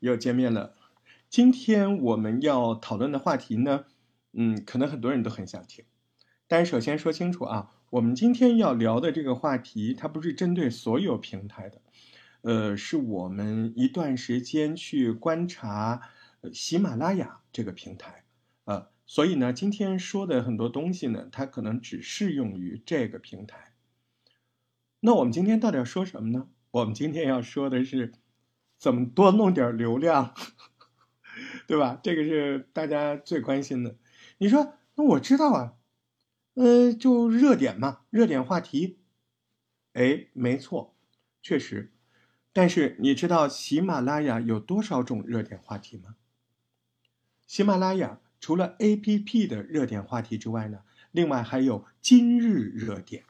又见面了。今天我们要讨论的话题呢，嗯，可能很多人都很想听。但是首先说清楚啊，我们今天要聊的这个话题，它不是针对所有平台的，呃，是我们一段时间去观察喜马拉雅这个平台，呃，所以呢，今天说的很多东西呢，它可能只适用于这个平台。那我们今天到底要说什么呢？我们今天要说的是。怎么多弄点流量，对吧？这个是大家最关心的。你说，那我知道啊，呃，就热点嘛，热点话题。哎，没错，确实。但是你知道喜马拉雅有多少种热点话题吗？喜马拉雅除了 APP 的热点话题之外呢，另外还有今日热点。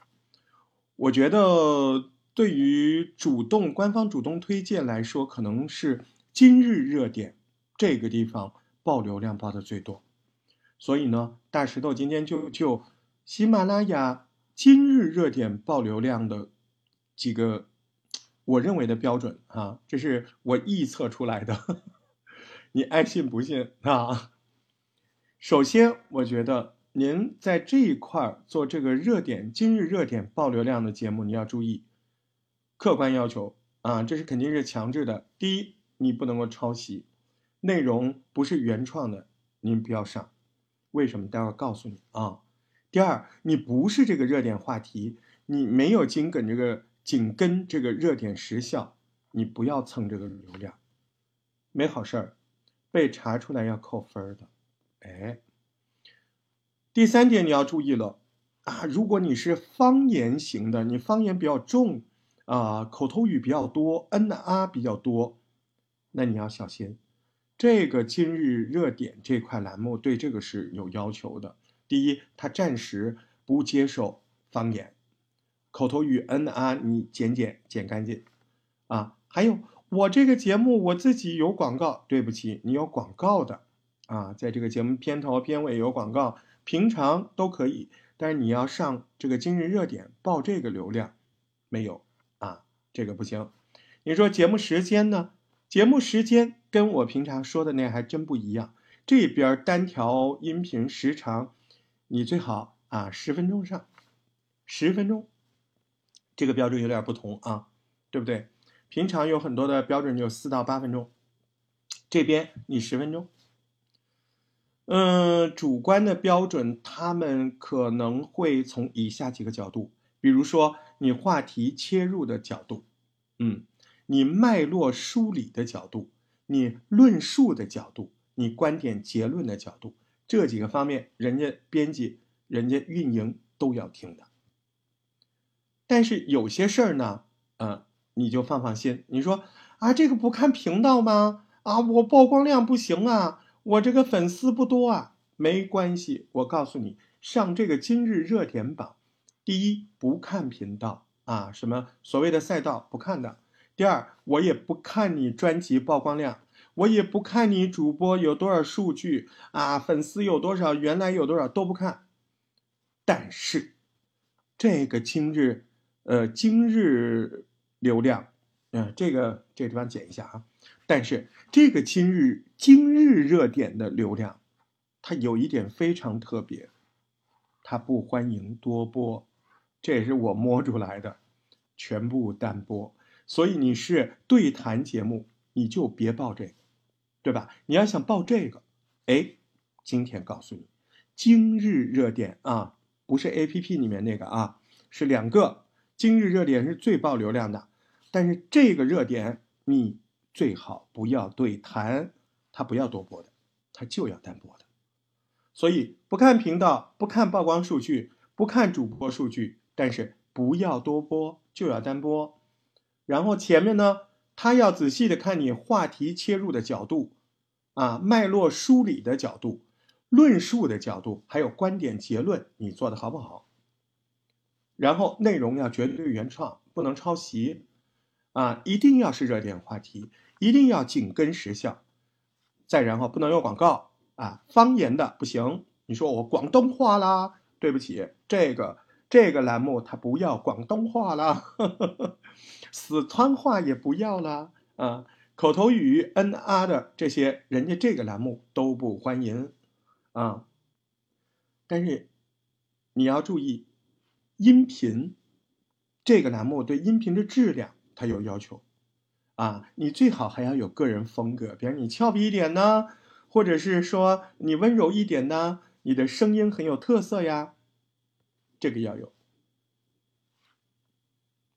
我觉得。对于主动官方主动推荐来说，可能是今日热点这个地方爆流量爆的最多，所以呢，大石头今天就就喜马拉雅今日热点爆流量的几个我认为的标准啊，这是我臆测出来的，你爱信不信啊？首先，我觉得您在这一块做这个热点今日热点爆流量的节目，你要注意。客观要求啊，这是肯定是强制的。第一，你不能够抄袭，内容不是原创的，您不要上。为什么？待会儿告诉你啊。第二，你不是这个热点话题，你没有紧跟这个紧跟这个热点时效，你不要蹭这个流量，没好事儿，被查出来要扣分的。哎，第三点你要注意了啊，如果你是方言型的，你方言比较重。啊，口头语比较多，n 啊比较多，那你要小心。这个今日热点这块栏目对这个是有要求的。第一，它暂时不接受方言，口头语 n 啊你剪剪剪干净。啊，还有我这个节目我自己有广告，对不起，你有广告的啊，在这个节目片头片尾有广告，平常都可以，但是你要上这个今日热点报这个流量，没有。这个不行，你说节目时间呢？节目时间跟我平常说的那还真不一样。这边单条音频时长，你最好啊十分钟上，十分钟，这个标准有点不同啊，对不对？平常有很多的标准就四到八分钟，这边你十分钟。嗯，主观的标准他们可能会从以下几个角度，比如说你话题切入的角度。嗯，你脉络梳理的角度，你论述的角度，你观点结论的角度，这几个方面，人家编辑、人家运营都要听的。但是有些事儿呢，嗯，你就放放心。你说啊，这个不看频道吗？啊，我曝光量不行啊，我这个粉丝不多啊，没关系。我告诉你，上这个今日热点榜，第一不看频道。啊，什么所谓的赛道不看的。第二，我也不看你专辑曝光量，我也不看你主播有多少数据啊，粉丝有多少，原来有多少都不看。但是，这个今日，呃，今日流量，嗯，这个这个地方剪一下啊。但是这个今日今日热点的流量，它有一点非常特别，它不欢迎多播。这也是我摸出来的，全部单播。所以你是对谈节目，你就别报这个，对吧？你要想报这个，哎，今天告诉你，今日热点啊，不是 A P P 里面那个啊，是两个今日热点是最爆流量的。但是这个热点你最好不要对谈，他不要多播的，他就要单播的。所以不看频道，不看曝光数据，不看主播数据。但是不要多播，就要单播。然后前面呢，他要仔细的看你话题切入的角度，啊，脉络梳理的角度，论述的角度，还有观点结论，你做的好不好？然后内容要绝对原创，不能抄袭，啊，一定要是热点话题，一定要紧跟时效。再然后不能有广告啊，方言的不行。你说我广东话啦，对不起，这个。这个栏目它不要广东话了，四川话也不要了啊！口头语、嗯啊的这些，人家这个栏目都不欢迎啊。但是你要注意，音频这个栏目对音频的质量它有要求啊，你最好还要有个人风格，比如你俏皮一点呢，或者是说你温柔一点呢，你的声音很有特色呀，这个要有。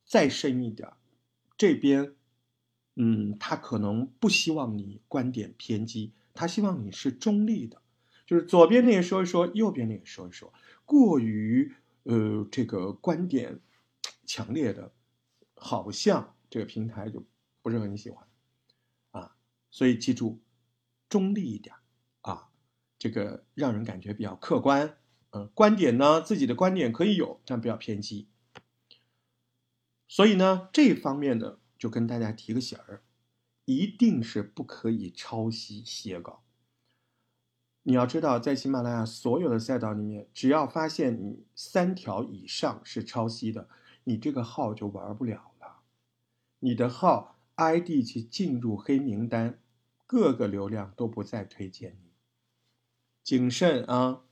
再深一点，这边，嗯，他可能不希望你观点偏激，他希望你是中立的，就是左边那个说一说，右边那个说一说，过于呃这个观点强烈的，好像这个平台就不是很喜欢，啊，所以记住，中立一点啊，这个让人感觉比较客观，嗯，观点呢，自己的观点可以有，但不要偏激。所以呢，这方面呢，就跟大家提个醒儿，一定是不可以抄袭写稿。你要知道，在喜马拉雅所有的赛道里面，只要发现你三条以上是抄袭的，你这个号就玩不了了，你的号 ID 去进入黑名单，各个流量都不再推荐你。谨慎啊，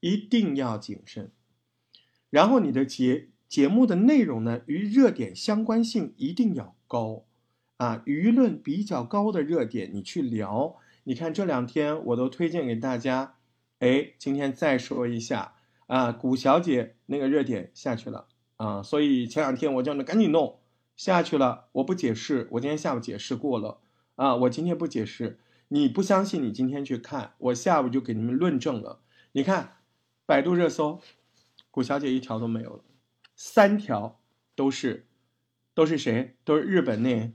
一定要谨慎。然后你的节。节目的内容呢，与热点相关性一定要高，啊，舆论比较高的热点你去聊。你看这两天我都推荐给大家，哎，今天再说一下啊，古小姐那个热点下去了啊，所以前两天我叫你赶紧弄下去了，我不解释，我今天下午解释过了啊，我今天不解释，你不相信你今天去看，我下午就给你们论证了。你看百度热搜，古小姐一条都没有了。三条都是，都是谁？都是日本那，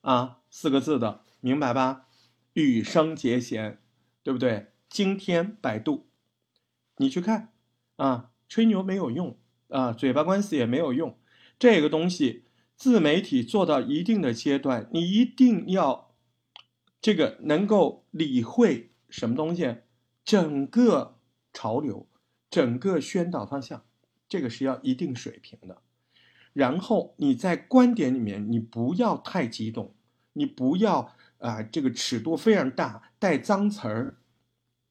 啊，四个字的，明白吧？羽生结弦，对不对？惊天百度，你去看，啊，吹牛没有用，啊，嘴巴官司也没有用。这个东西，自媒体做到一定的阶段，你一定要，这个能够理会什么东西？整个潮流，整个宣导方向。这个是要一定水平的，然后你在观点里面，你不要太激动，你不要啊，这个尺度非常大，带脏词儿。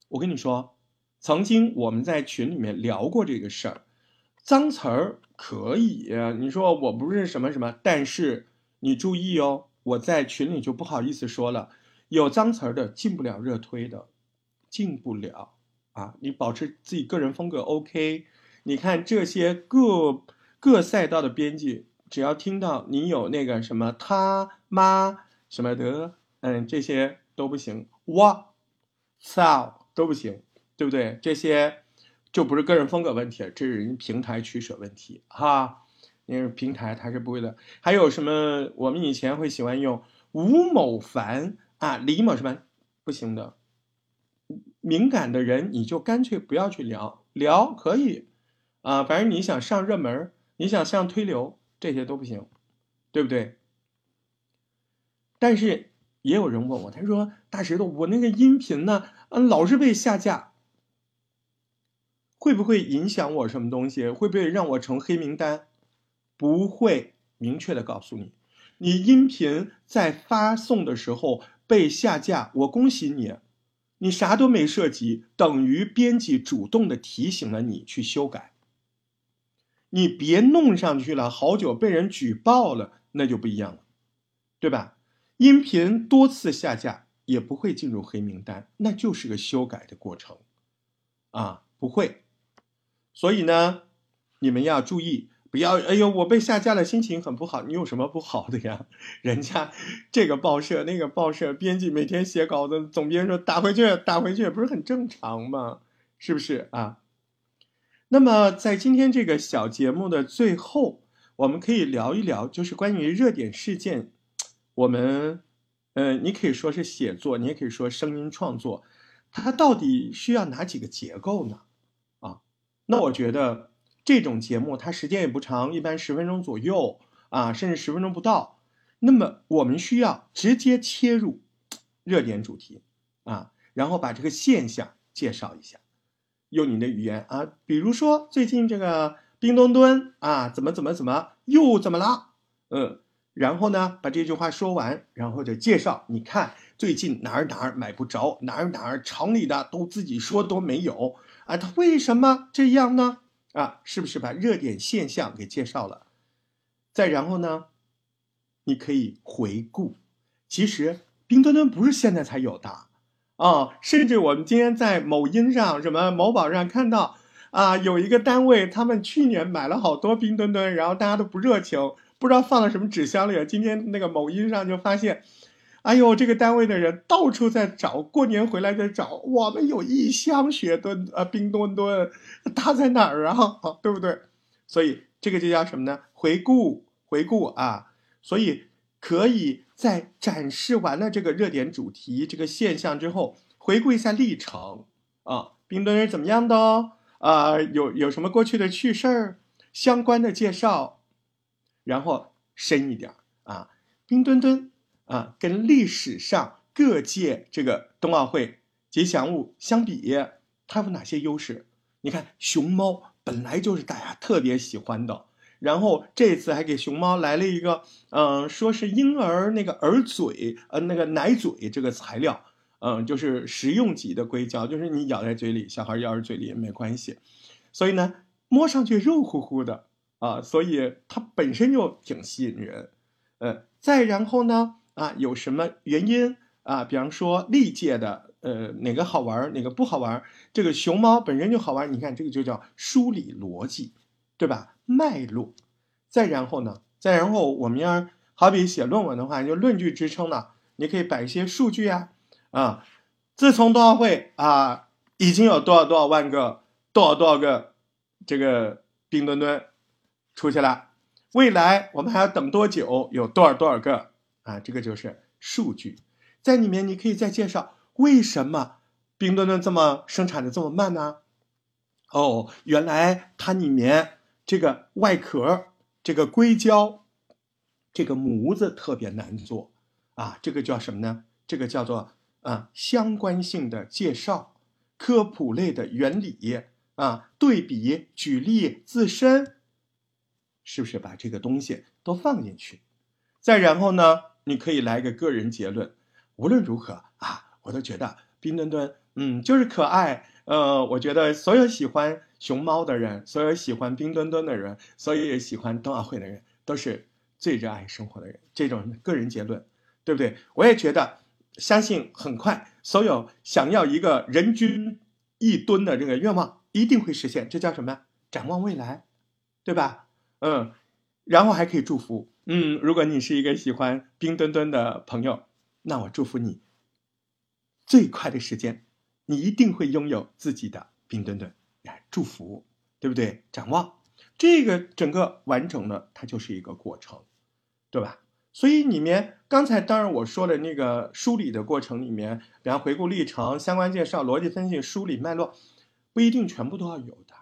我跟你说，曾经我们在群里面聊过这个事儿，脏词儿可以，你说我不是什么什么，但是你注意哦，我在群里就不好意思说了，有脏词儿的进不了热推的，进不了啊，你保持自己个人风格 OK。你看这些各各赛道的编辑，只要听到你有那个什么他妈什么的，嗯，这些都不行，哇，操都不行，对不对？这些就不是个人风格问题了，这是人平台取舍问题哈。因为平台它是不会的。还有什么？我们以前会喜欢用吴某凡啊，李某什么不行的，敏感的人你就干脆不要去聊，聊可以。啊，反正你想上热门，你想上推流，这些都不行，对不对？但是也有人问我，他说：“大石头，我那个音频呢，嗯，老是被下架，会不会影响我什么东西？会不会让我成黑名单？”不会，明确的告诉你，你音频在发送的时候被下架，我恭喜你，你啥都没涉及，等于编辑主动的提醒了你去修改。你别弄上去了，好久被人举报了，那就不一样了，对吧？音频多次下架也不会进入黑名单，那就是个修改的过程，啊，不会。所以呢，你们要注意，不要哎呦，我被下架了，心情很不好。你有什么不好的呀？人家这个报社那个报社编辑每天写稿子，总编说打回去打回去，不是很正常吗？是不是啊？那么，在今天这个小节目的最后，我们可以聊一聊，就是关于热点事件。我们，呃，你可以说是写作，你也可以说声音创作，它到底需要哪几个结构呢？啊，那我觉得这种节目它时间也不长，一般十分钟左右啊，甚至十分钟不到。那么我们需要直接切入热点主题啊，然后把这个现象介绍一下。用你的语言啊，比如说最近这个冰墩墩啊，怎么怎么怎么又怎么了？嗯，然后呢，把这句话说完，然后就介绍，你看最近哪儿哪儿买不着，哪儿哪儿厂里的都自己说都没有啊，他为什么这样呢？啊，是不是把热点现象给介绍了？再然后呢，你可以回顾，其实冰墩墩不是现在才有的啊，甚至我们今天在某音上、什么某宝上看到啊，有一个单位他们去年买了好多冰墩墩，然后大家都不热情。不知道放到什么纸箱里了。今天那个某音上就发现，哎呦，这个单位的人到处在找，过年回来在找。我们有一箱雪墩呃冰墩墩，它在哪儿啊？对不对？所以这个就叫什么呢？回顾回顾啊！所以可以在展示完了这个热点主题这个现象之后，回顾一下历程啊，冰墩是怎么样的哦？啊，有有什么过去的趣事儿，相关的介绍。然后深一点啊，冰墩墩啊，跟历史上各届这个冬奥会吉祥物相比，它有哪些优势？你看，熊猫本来就是大家特别喜欢的，然后这次还给熊猫来了一个，嗯，说是婴儿那个耳嘴，呃，那个奶嘴这个材料，嗯，就是食用级的硅胶，就是你咬在嘴里，小孩咬在嘴里也没关系，所以呢，摸上去肉乎乎的。啊，所以它本身就挺吸引人，呃，再然后呢，啊，有什么原因啊？比方说历届的，呃，哪个好玩，哪个不好玩？这个熊猫本身就好玩，你看这个就叫梳理逻辑，对吧？脉络。再然后呢，再然后我们要好比写论文的话，就论据支撑呢，你可以摆一些数据啊，啊，自从冬奥会啊，已经有多少多少万个，多少多少个这个冰墩墩。出去了，未来我们还要等多久？有多少多少个啊？这个就是数据，在里面你可以再介绍为什么冰墩墩这么生产的这么慢呢？哦，原来它里面这个外壳这个硅胶这个模子特别难做啊，这个叫什么呢？这个叫做啊相关性的介绍，科普类的原理啊，对比举例自身。是不是把这个东西都放进去？再然后呢，你可以来个个人结论。无论如何啊，我都觉得冰墩墩，嗯，就是可爱。呃，我觉得所有喜欢熊猫的人，所有喜欢冰墩墩的人，所有喜欢冬奥会的人，都是最热爱生活的人。这种个人结论，对不对？我也觉得，相信很快，所有想要一个人均一吨的这个愿望一定会实现。这叫什么？展望未来，对吧？嗯，然后还可以祝福。嗯，如果你是一个喜欢冰墩墩的朋友，那我祝福你，最快的时间，你一定会拥有自己的冰墩墩。来祝福，对不对？展望这个整个完整呢，它就是一个过程，对吧？所以里面刚才当然我说的那个梳理的过程里面，比方回顾历程、相关介绍、逻辑分析、梳理脉络，不一定全部都要有的。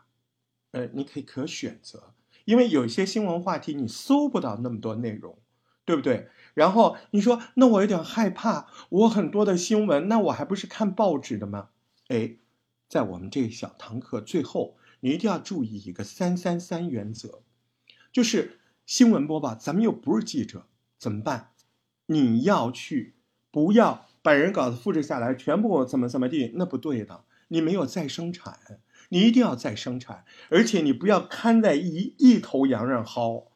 呃，你可以可选择。因为有些新闻话题你搜不到那么多内容，对不对？然后你说那我有点害怕，我很多的新闻，那我还不是看报纸的吗？哎，在我们这小堂课最后，你一定要注意一个三三三原则，就是新闻播报，咱们又不是记者，怎么办？你要去，不要把人稿子复制下来，全部怎么怎么地，那不对的，你没有再生产。你一定要再生产，而且你不要看在一一头羊上薅，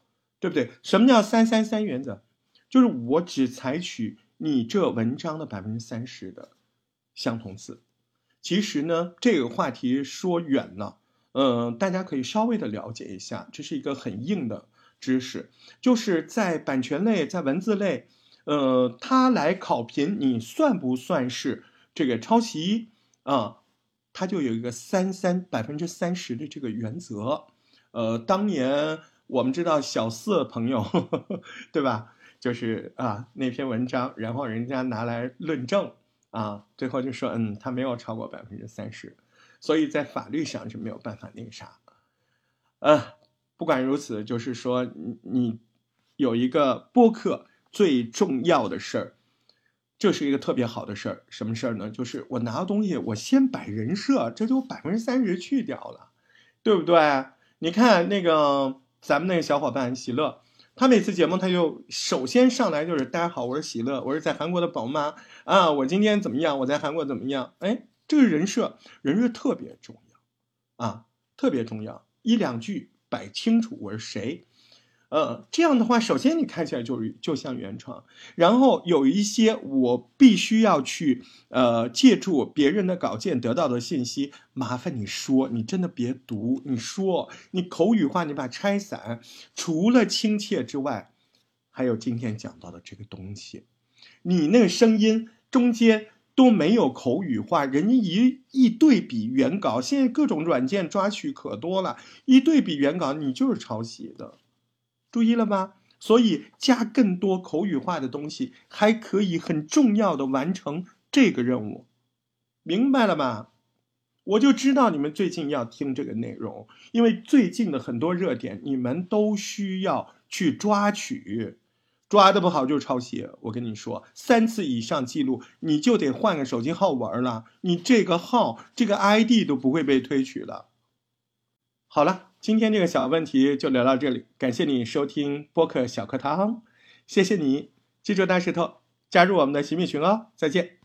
对不对？什么叫三三三原则？就是我只采取你这文章的百分之三十的相同字。其实呢，这个话题说远了，嗯，大家可以稍微的了解一下，这是一个很硬的知识，就是在版权类、在文字类，呃，它来考评你算不算是这个抄袭啊？它就有一个三三百分之三十的这个原则，呃，当年我们知道小四朋友，呵呵对吧？就是啊那篇文章，然后人家拿来论证啊，最后就说嗯，他没有超过百分之三十，所以在法律上是没有办法那个啥。呃，不管如此，就是说你你有一个播客最重要的事儿。这是一个特别好的事儿，什么事儿呢？就是我拿东西，我先摆人设，这就百分之三十去掉了，对不对？你看那个咱们那个小伙伴喜乐，他每次节目他就首先上来就是大家好，我是喜乐，我是在韩国的宝妈啊，我今天怎么样？我在韩国怎么样？哎，这个人设人设特别重要啊，特别重要，一两句摆清楚我是谁。呃，这样的话，首先你看起来就是就像原创，然后有一些我必须要去呃借助别人的稿件得到的信息，麻烦你说，你真的别读，你说你口语化，你把拆散，除了亲切之外，还有今天讲到的这个东西，你那个声音中间都没有口语化，人家一一对比原稿，现在各种软件抓取可多了，一对比原稿，你就是抄袭的。注意了吗？所以加更多口语化的东西，还可以很重要的完成这个任务，明白了吗？我就知道你们最近要听这个内容，因为最近的很多热点，你们都需要去抓取，抓的不好就抄袭。我跟你说，三次以上记录，你就得换个手机号玩了，你这个号、这个 ID 都不会被推取了。好了。今天这个小问题就聊到这里，感谢你收听播客小课堂，谢谢你，记住大石头，加入我们的洗米群哦，再见。